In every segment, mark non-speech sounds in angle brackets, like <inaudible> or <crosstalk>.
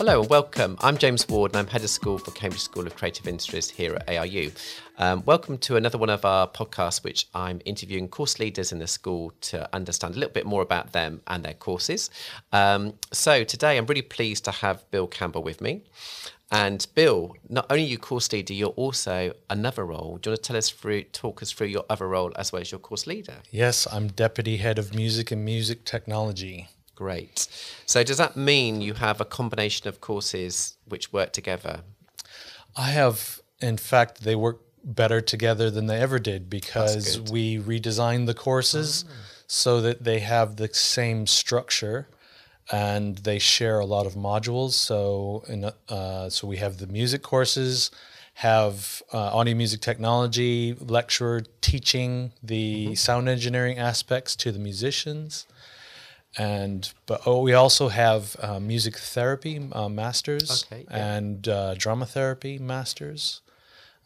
Hello and welcome. I'm James Ward and I'm Head of School for Cambridge School of Creative Industries here at ARU. Um, welcome to another one of our podcasts, which I'm interviewing course leaders in the school to understand a little bit more about them and their courses. Um, so today I'm really pleased to have Bill Campbell with me. And Bill, not only you course leader, you're also another role. Do you want to tell us through, talk us through your other role as well as your course leader? Yes, I'm deputy head of music and music technology. Great. So does that mean you have a combination of courses which work together? I have, in fact, they work better together than they ever did because we redesigned the courses oh. so that they have the same structure and they share a lot of modules. So, in, uh, so we have the music courses, have uh, audio music technology lecturer teaching the mm-hmm. sound engineering aspects to the musicians and but oh, we also have uh, music therapy uh, masters okay, yeah. and uh, drama therapy masters.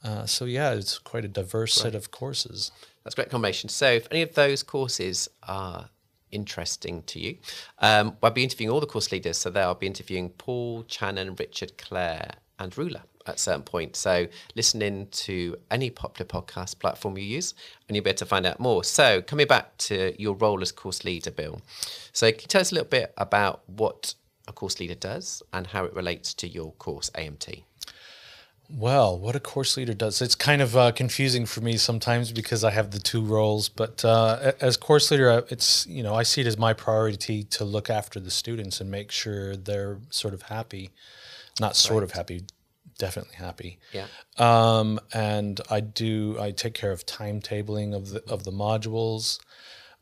Uh, so yeah, it's quite a diverse right. set of courses. That's a great combination. So if any of those courses are interesting to you, um, I'll be interviewing all the course leaders. So there, I'll be interviewing Paul, Channon, Richard, Claire, and Rula at a certain point. So listen in to any popular podcast platform you use and you'll be able to find out more. So coming back to your role as course leader, Bill. So can you tell us a little bit about what a course leader does and how it relates to your course AMT? Well, what a course leader does. It's kind of uh, confusing for me sometimes because I have the two roles. But uh, as course leader, uh, it's you know I see it as my priority to look after the students and make sure they're sort of happy, not sort right. of happy, definitely happy. Yeah. Um, and I do I take care of timetabling of the of the modules.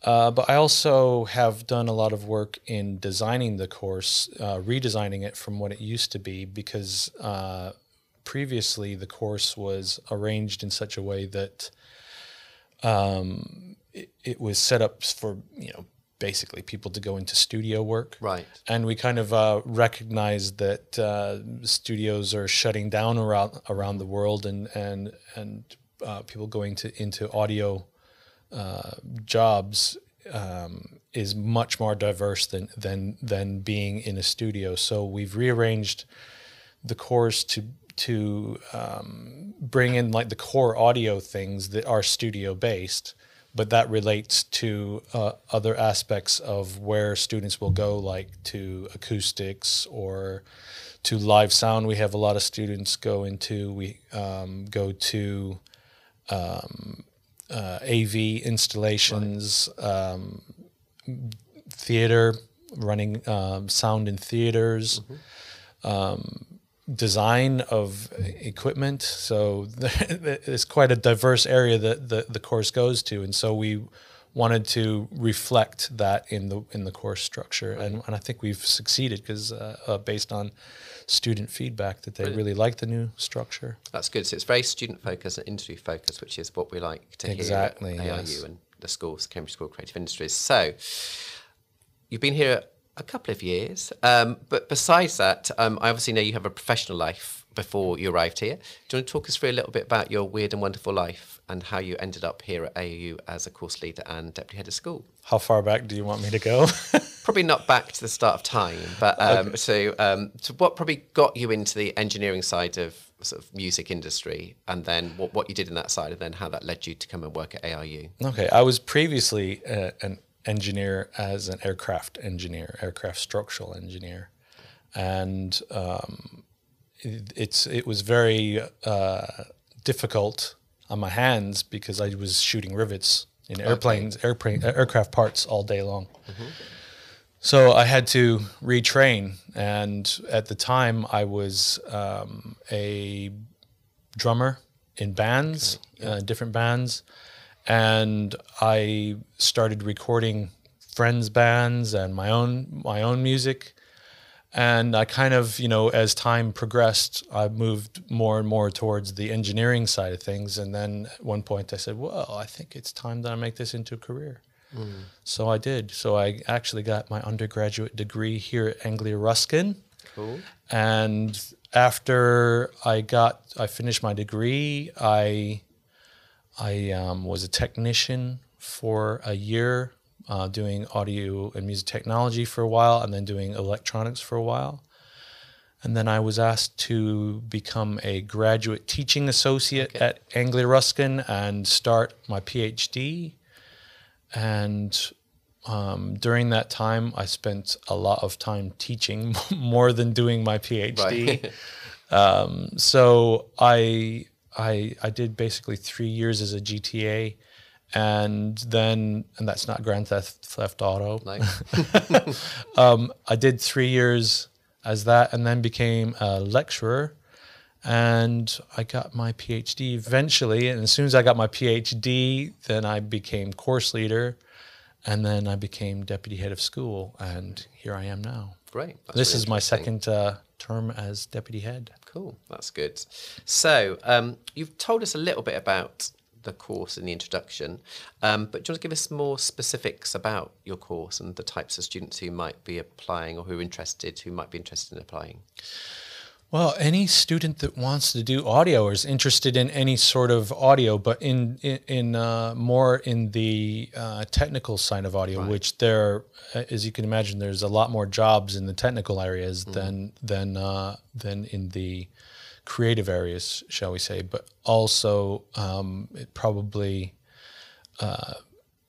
Uh, but I also have done a lot of work in designing the course, uh, redesigning it from what it used to be, because uh, previously the course was arranged in such a way that um, it, it, was set up for you know basically people to go into studio work. Right. And we kind of uh, recognized that uh, studios are shutting down around around the world, and and and uh, people going to into audio uh, jobs um, is much more diverse than than than being in a studio. So we've rearranged the course to to um, bring in like the core audio things that are studio based but that relates to uh, other aspects of where students will go, like to acoustics or to live sound. We have a lot of students go into. We um, go to um, uh, AV installations, right. um, theater, running um, sound in theaters. Mm-hmm. Design of equipment. So <laughs> it's quite a diverse area that the, the course goes to, and so we wanted to reflect that in the in the course structure, right. and, and I think we've succeeded because uh, uh, based on student feedback that they Brilliant. really like the new structure. That's good. So it's very student focused and industry focused, which is what we like to exactly, hear at ARU yes. and the schools, Cambridge School of Creative Industries. So you've been here a couple of years. Um, but besides that, um, I obviously know you have a professional life before you arrived here. Do you want to talk us through a little bit about your weird and wonderful life and how you ended up here at ARU as a course leader and deputy head of school? How far back do you want me to go? <laughs> probably not back to the start of time, but um, okay. so um, so what probably got you into the engineering side of sort of music industry, and then what what you did in that side, and then how that led you to come and work at ARU. Okay, I was previously uh, an engineer as an aircraft engineer, aircraft structural engineer, and um, it, it's it was very uh, difficult on my hands because I was shooting rivets in airplanes, okay. airplane, aircraft parts all day long. Mm-hmm. So I had to retrain, and at the time I was um, a drummer in bands, okay. yeah. uh, different bands and I started recording friends' bands and my own my own music. And I kind of, you know, as time progressed, I moved more and more towards the engineering side of things. And then at one point I said, well, I think it's time that I make this into a career. Mm. So I did. So I actually got my undergraduate degree here at Anglia Ruskin. Cool. And after I got, I finished my degree, I I um, was a technician for a year, uh, doing audio and music technology for a while, and then doing electronics for a while. And then I was asked to become a graduate teaching associate at Anglia Ruskin and start my PhD. And um, during that time, I spent a lot of time teaching <laughs> more than doing my PhD. <laughs> um, so I, I, I did basically three years as a GTA, and then and that's not Grand Theft, Theft Auto. <laughs> <laughs> um, I did three years as that, and then became a lecturer. And I got my PhD eventually. And as soon as I got my PhD, then I became course leader and then I became deputy head of school, and here I am now. Great. That's this really is my second uh, term as deputy head. Cool. That's good. So um, you've told us a little bit about the course in the introduction, um, but do you want to give us more specifics about your course and the types of students who might be applying or who are interested, who might be interested in applying? Well, any student that wants to do audio or is interested in any sort of audio, but in in, in uh, more in the uh, technical side of audio, right. which there, uh, as you can imagine, there's a lot more jobs in the technical areas mm. than than uh, than in the creative areas, shall we say? But also, um, it probably uh,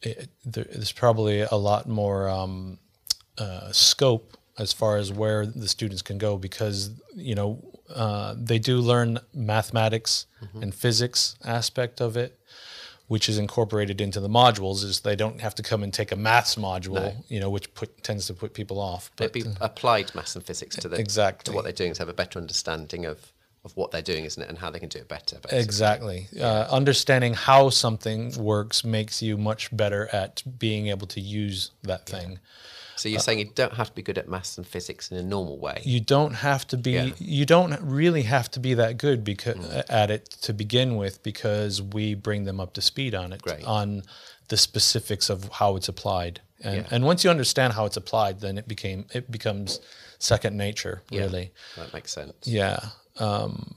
it, there's probably a lot more um, uh, scope as far as where the students can go because you know uh, they do learn mathematics mm-hmm. and physics aspect of it which is incorporated into the modules is they don't have to come and take a maths module no. you know which put, tends to put people off but They'd be applied maths and physics to the exactly to what they're doing to have a better understanding of of what they're doing, isn't it, and how they can do it better. Basically. Exactly. Yeah. Uh, understanding how something works makes you much better at being able to use that thing. Yeah. So you're uh, saying you don't have to be good at maths and physics in a normal way. You don't have to be. Yeah. You don't really have to be that good because mm. at it to begin with, because we bring them up to speed on it, Great. on the specifics of how it's applied. And yeah. and once you understand how it's applied, then it became it becomes second nature. Really, yeah, that makes sense. Yeah. Um,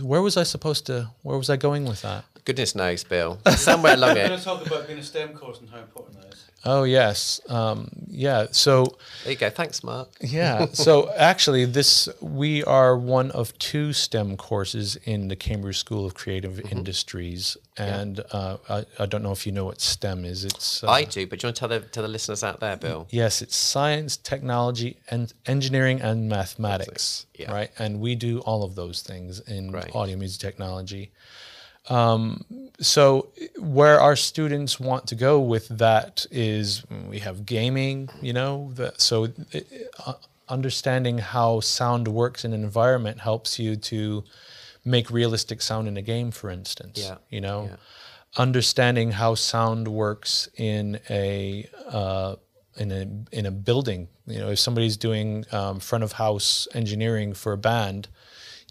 where was I supposed to? Where was I going with that? Goodness knows, Bill. Somewhere along it. We're going to talk about being a STEM course and how important that is. Oh yes, um, yeah. So there you go. Thanks, Mark. yeah. <laughs> So actually, this we are one of two STEM courses in the Cambridge School of Creative mm-hmm. Industries, and yeah. uh, I, I, don't know if you know what STEM is. It's uh, I do, but do you want to tell the tell the listeners out there, Bill? Yes, it's science, technology, and engineering and mathematics. Yeah. Right, and we do all of those things in right. audio music technology. Um, so where our students want to go with that is we have gaming, you know, the, so it, uh, understanding how sound works in an environment helps you to make realistic sound in a game, for instance. Yeah. You know, yeah. understanding how sound works in a uh, in a in a building. You know, if somebody's doing um, front of house engineering for a band,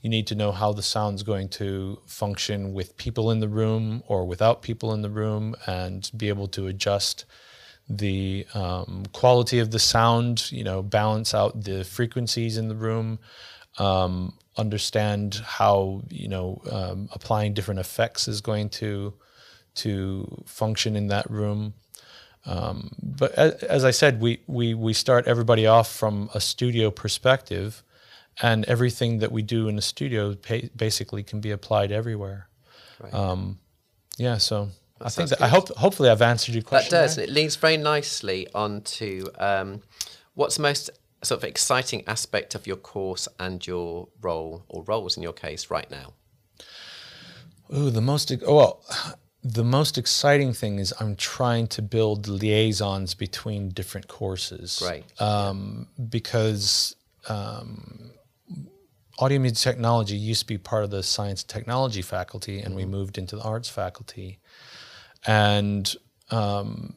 you need to know how the sound's going to function with people in the room or without people in the room and be able to adjust the um, quality of the sound, you know, balance out the frequencies in the room, um, understand how, you know, um, applying different effects is going to to function in that room. Um, but as, as, I said, we, we, we start everybody off from a studio perspective and everything that we do in the studio basically can be applied everywhere. Right. Um, yeah, so that I think that good. I hope hopefully I've answered your question. That does, and it leads very nicely onto um, what's the most sort of exciting aspect of your course and your role or roles in your case right now. Oh, the most well, the most exciting thing is I'm trying to build liaisons between different courses. Right. Um, because um, audio music technology used to be part of the science and technology faculty, and mm-hmm. we moved into the arts faculty. And um,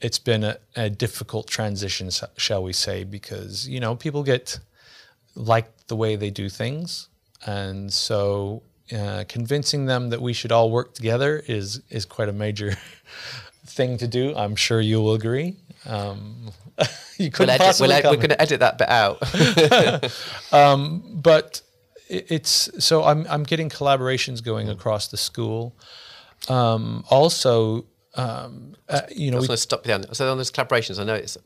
it's been a, a, difficult transition, shall we say, because you know people get like the way they do things, and so uh, convincing them that we should all work together is is quite a major <laughs> thing to do. I'm sure you will agree. Um, <laughs> you couldn't we'll possibly we'll we're going to edit that bit out. <laughs> <laughs> um, but it, it's so I'm I'm getting collaborations going across the school. Um, also, um, uh, you know, I was we, stop down. So on those collaborations, I know it's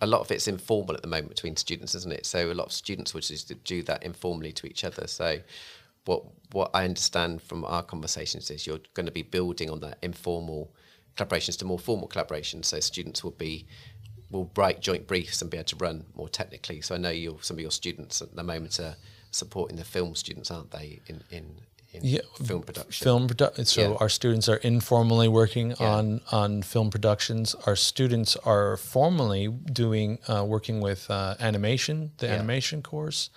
a lot of it's informal at the moment between students, isn't it? So a lot of students would just do that informally to each other. So what what I understand from our conversations is you're going to be building on that informal collaborations to more formal collaborations. So students will be will write joint briefs and be able to run more technically. So I know you some of your students at the moment are supporting the film students, aren't they? In in, in Yeah, film production. film production. so Yeah. our students are informally working Yeah. on on film productions our students are formally doing uh, working with uh, animation the animation course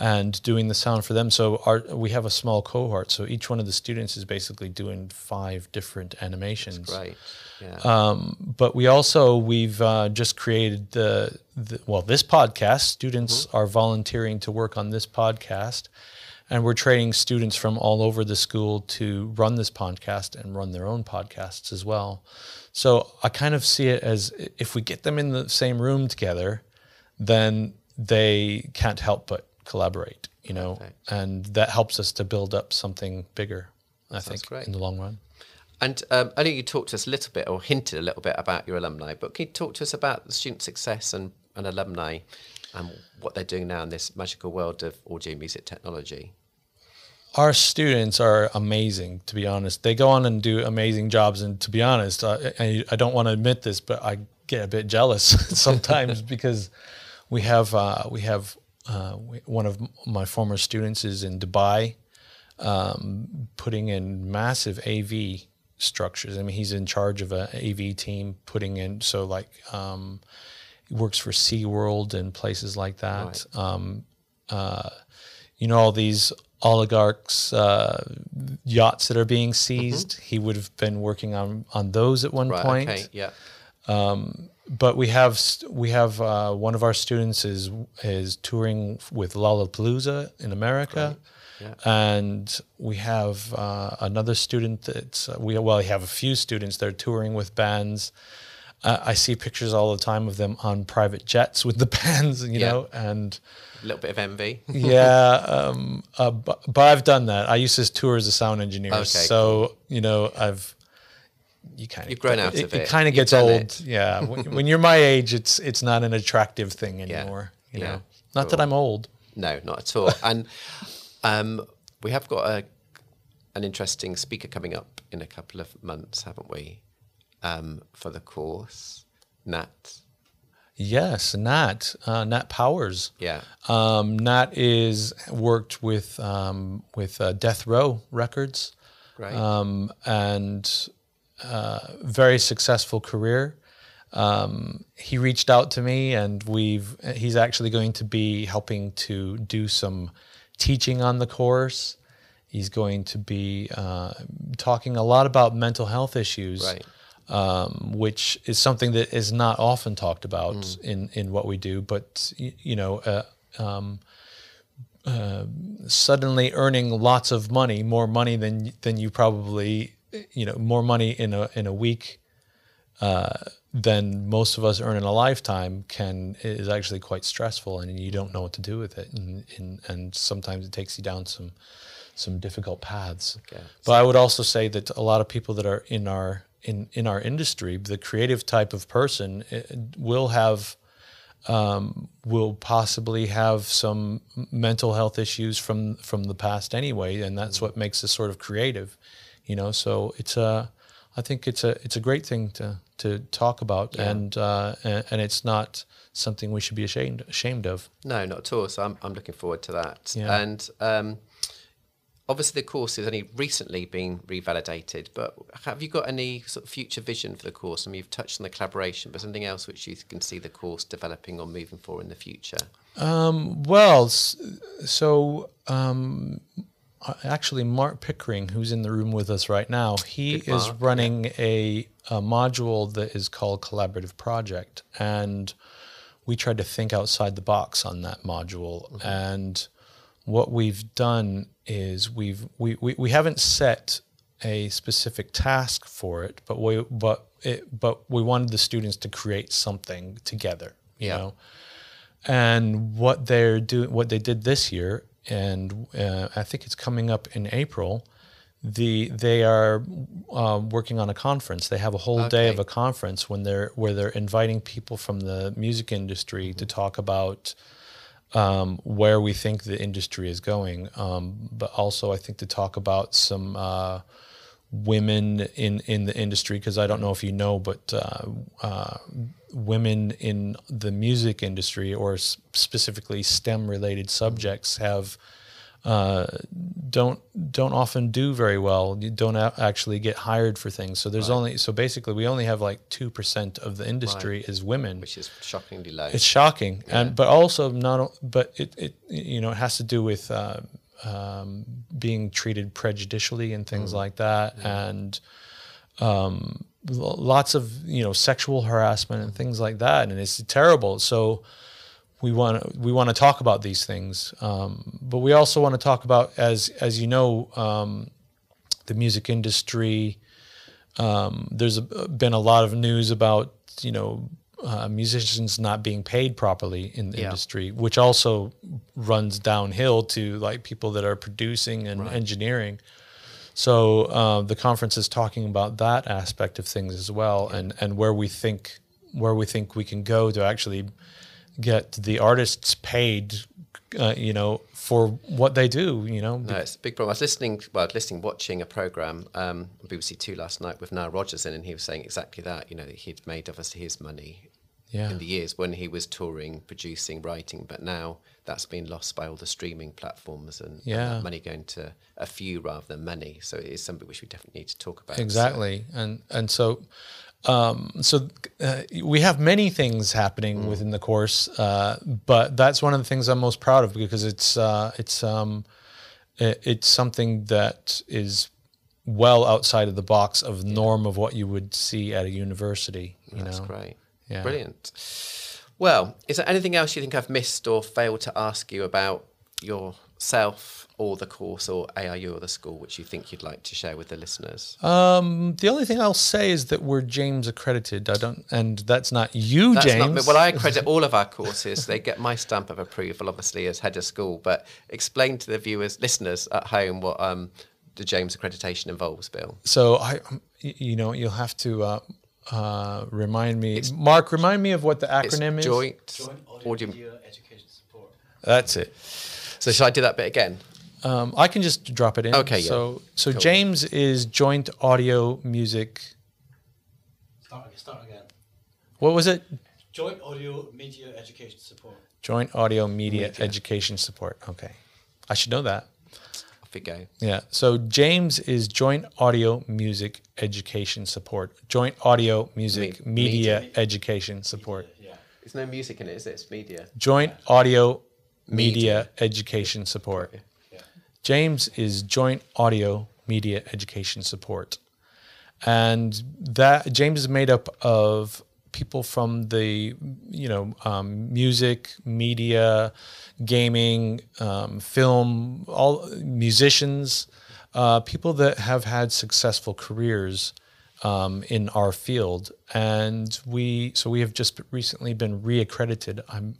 and doing the sound for them so our we have a small cohort so each one of the students is basically doing five different animations Great. Yeah. um, but we also we've uh, just created the, the well this podcast. Students are volunteering to work on this podcast, and we're training students from all over the school to run this podcast and run their own podcasts as well. So I kind of see it as if we get them in the same room together, then they can't help but collaborate. You know, Perfect. and that helps us to build up something bigger. I think great. in the long run. And um, I know you talked to us a little bit or hinted a little bit about your alumni, but can you talk to us about the student success and, and alumni and what they're doing now in this magical world of audio music technology? our students are amazing to be honest they go on and do amazing jobs and to be honest i, I, I don't want to admit this but i get a bit jealous <laughs> sometimes <laughs> because we have uh, we have uh, one of my former students is in dubai um, putting in massive av structures i mean he's in charge of an av team putting in so like um, he works for SeaWorld and places like that um, uh, you know all these oligarchs uh, yachts that are being seized. He would have been working on on those at one Right. point. Okay. Yeah. But we have we have uh, one of our students is is touring with Lollapalooza in America. Yeah. And we have uh, another student that's uh, we well we have a few students that are touring with bands. Uh, I see pictures all the time of them on private jets with the <laughs> bands, you Yeah. know, and A little bit of envy. yeah, <laughs> um, uh, but, but I've done that. I used to tour as a sound engineer, Okay, so you know I've you kind of You've grown out of it. It kind of gets old. it. Yeah, <laughs> when, when you're my age, it's it's not an attractive thing Yeah. anymore. You Yeah. know, not that I'm old. No, not at all. <laughs> and um, we have got a an interesting speaker coming up in a couple of months, haven't we? Um, for the course, Nat. Yes, Nat, uh, Nat Powers. Yeah. Um, Nat is worked with um, with uh, Death Row Records. Great. um, and uh, very successful career. Um, he reached out to me, and we've he's actually going to be helping to do some teaching on the course. He's going to be uh, talking a lot about mental health issues, Right. um, which is something that is not often talked about Mm. in in what we do. But you know, uh, um, uh, suddenly earning lots of money, more money than than you probably, you know, more money in a in a week uh, than most of us earn in a lifetime can is actually quite stressful, and you don't know what to do with it, and and, and sometimes it takes you down some some difficult paths. Okay. But I would also say that a lot of people that are in our in in our industry, the creative type of person, eh, will have um, will possibly have some mental health issues from from the past anyway, and that's what makes us sort of creative, you know. So it's a, I think it's a it's a great thing to to talk about, and uh, and, and it's not something we should be ashamed ashamed of. No, not at all. So I'm, I'm looking forward to that. Yeah. And um, obviously, the course has only recently been revalidated, but have you got any sort of future vision for the course? I mean, you've touched on the collaboration, but something else which you can see the course developing or moving for in the future? Well, so um, Uh, actually, Mark Pickering, who's in the room with us right now, he Good is Mark, running a, a module that is called Collaborative Project, and we tried to think outside the box on that module. Mm-hmm. And what we've done is we've we, we, we haven't set a specific task for it, but we but it but we wanted the students to create something together. You Yeah. know and what they're doing what they did this year and uh, i think it's coming up in april the they are uh, working on a conference. They have a whole day of a conference when they're where they're inviting people from the music industry to talk about um, where we think the industry is going, um, but also I think to talk about some uh, women in in the industry because I don't know if you know, but uh, uh, women in the music industry or specifically STEM related subjects have uh, don't don't often do very well. You don't a- actually get hired for things. So there's only so basically we only have like two percent of the industry is women, which is shockingly low. it's shocking, and but also not. But it, it you know it has to do with uh, um, being treated prejudicially and things like that, and um, lots of you know sexual harassment and things like that, and it's terrible. So we want to we want to talk about these things, um, but we also want to talk about as as you know um, the music industry. Um, there's a, been a lot of news about you know uh, musicians not being paid properly in the Yeah. industry, which also runs downhill to like people that are producing and engineering. So uh, the conference is talking about that aspect of things as well, and and where we think where we think we can go to actually get the artists paid, uh, you know, for what they do. You know, No, it's a big problem. I was listening, well, listening, watching a program um, on BBC Two last night with Nile Rodgers in, and he was saying exactly that. You know, that he'd made obviously his money Yeah. in the years when he was touring, producing, writing, but now that's been lost by all the streaming platforms and, and Yeah. that money going to a few rather than many. So it is something which we definitely need to talk about. So- Exactly, and and so um, so uh, we have many things happening within the course, uh, but that's one of the things I'm most proud of because it's uh, it's um, it, it's something that is well outside of the box of norm of what you would see at a university. You That's know, great. Yeah. Brilliant. Well, is there anything else you think I've missed or failed to ask you about yourself or the course or ARU or the school, which you think you'd like to share with the listeners? Um, the only thing I'll say is that we're James accredited. I don't, and that's not you, That's James. not, well, I accredit <laughs> all of our courses. They get my stamp of approval, obviously, as head of school. But explain to the viewers, listeners at home, what um, the James accreditation involves, Bill. So I, you know, you'll have to uh, uh, remind me, Mark. Remind me of what the It's acronym is. joint, Joint audio, audio. media education support. That's it. So should I do that bit again? Um, I can just drop it in. Okay, yeah. So, so Cool. James is joint audio music. Start again. Start again. What was it? Joint audio media education support. Joint audio media, Media. education support. Okay, I should know that. Off we go. Yeah. So James is joint audio music education support. Joint audio music Me- media, media. education support. Yeah. There's no music in it, is it? It's media. Joint audio Media. media education support. Yeah. James is joint audio media education support. And that James is made up of people from the, you know, um, music, media, gaming, um, film, all musicians, uh, people that have had successful careers um, in our field. And we, so we have just recently been reaccredited. I'm,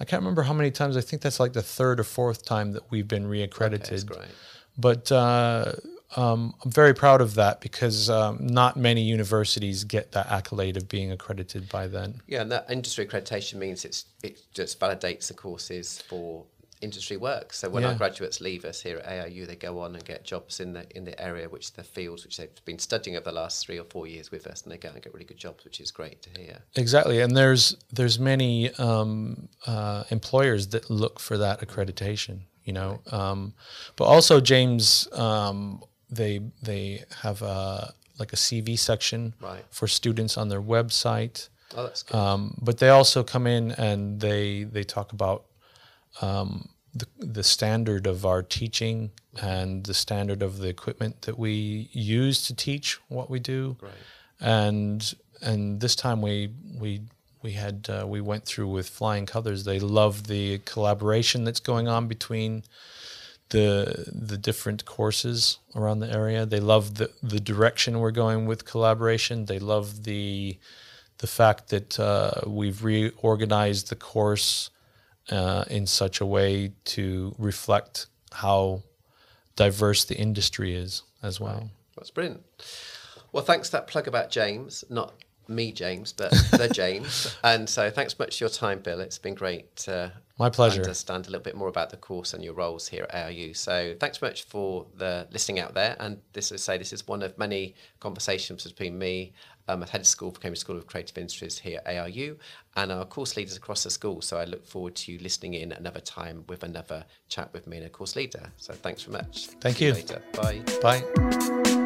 I can't remember how many times. I think that's like the third or fourth time that we've been reaccredited. That's great. But uh, um, I'm very proud of that because um, not many universities get that accolade of being accredited by then. Yeah, and that industry accreditation means it's it just validates the courses for industry work. So when our graduates leave us here at ARU, they go on and get jobs in the in the area which the fields which they've been studying over the last three or four years with us, and they go and get really good jobs, which is great to hear. Exactly, and there's there's many um, uh, employers that look for that accreditation. You know, um, but also James, um, they they have a, like a CV section Right. for students on their website. Oh, that's good. Um, but they also come in and they they talk about um, the the standard of our teaching and the standard of the equipment that we use to teach what we do. Great. And and this time we we we had uh, we went through with flying colors. They love the collaboration that's going on between the the different courses around the area. They love the the direction we're going with collaboration. They love the the fact that uh, we've reorganized the course uh, in such a way to reflect how diverse the industry is as well. That's brilliant. Well, thanks that plug about James, not me, James, but the <laughs> James. And so thanks much for your time, Bill. It's been great to My pleasure. understand a little bit more about the course and your roles here at ARU. So thanks much for the listening out there. And this is say this is one of many conversations between me, um, head of school for Cambridge School of Creative Industries here at ARU, and our course leaders across the school. So I look forward to you listening in another time with another chat with me and a course leader. So thanks very much. Thank See you. later. Bye. Bye.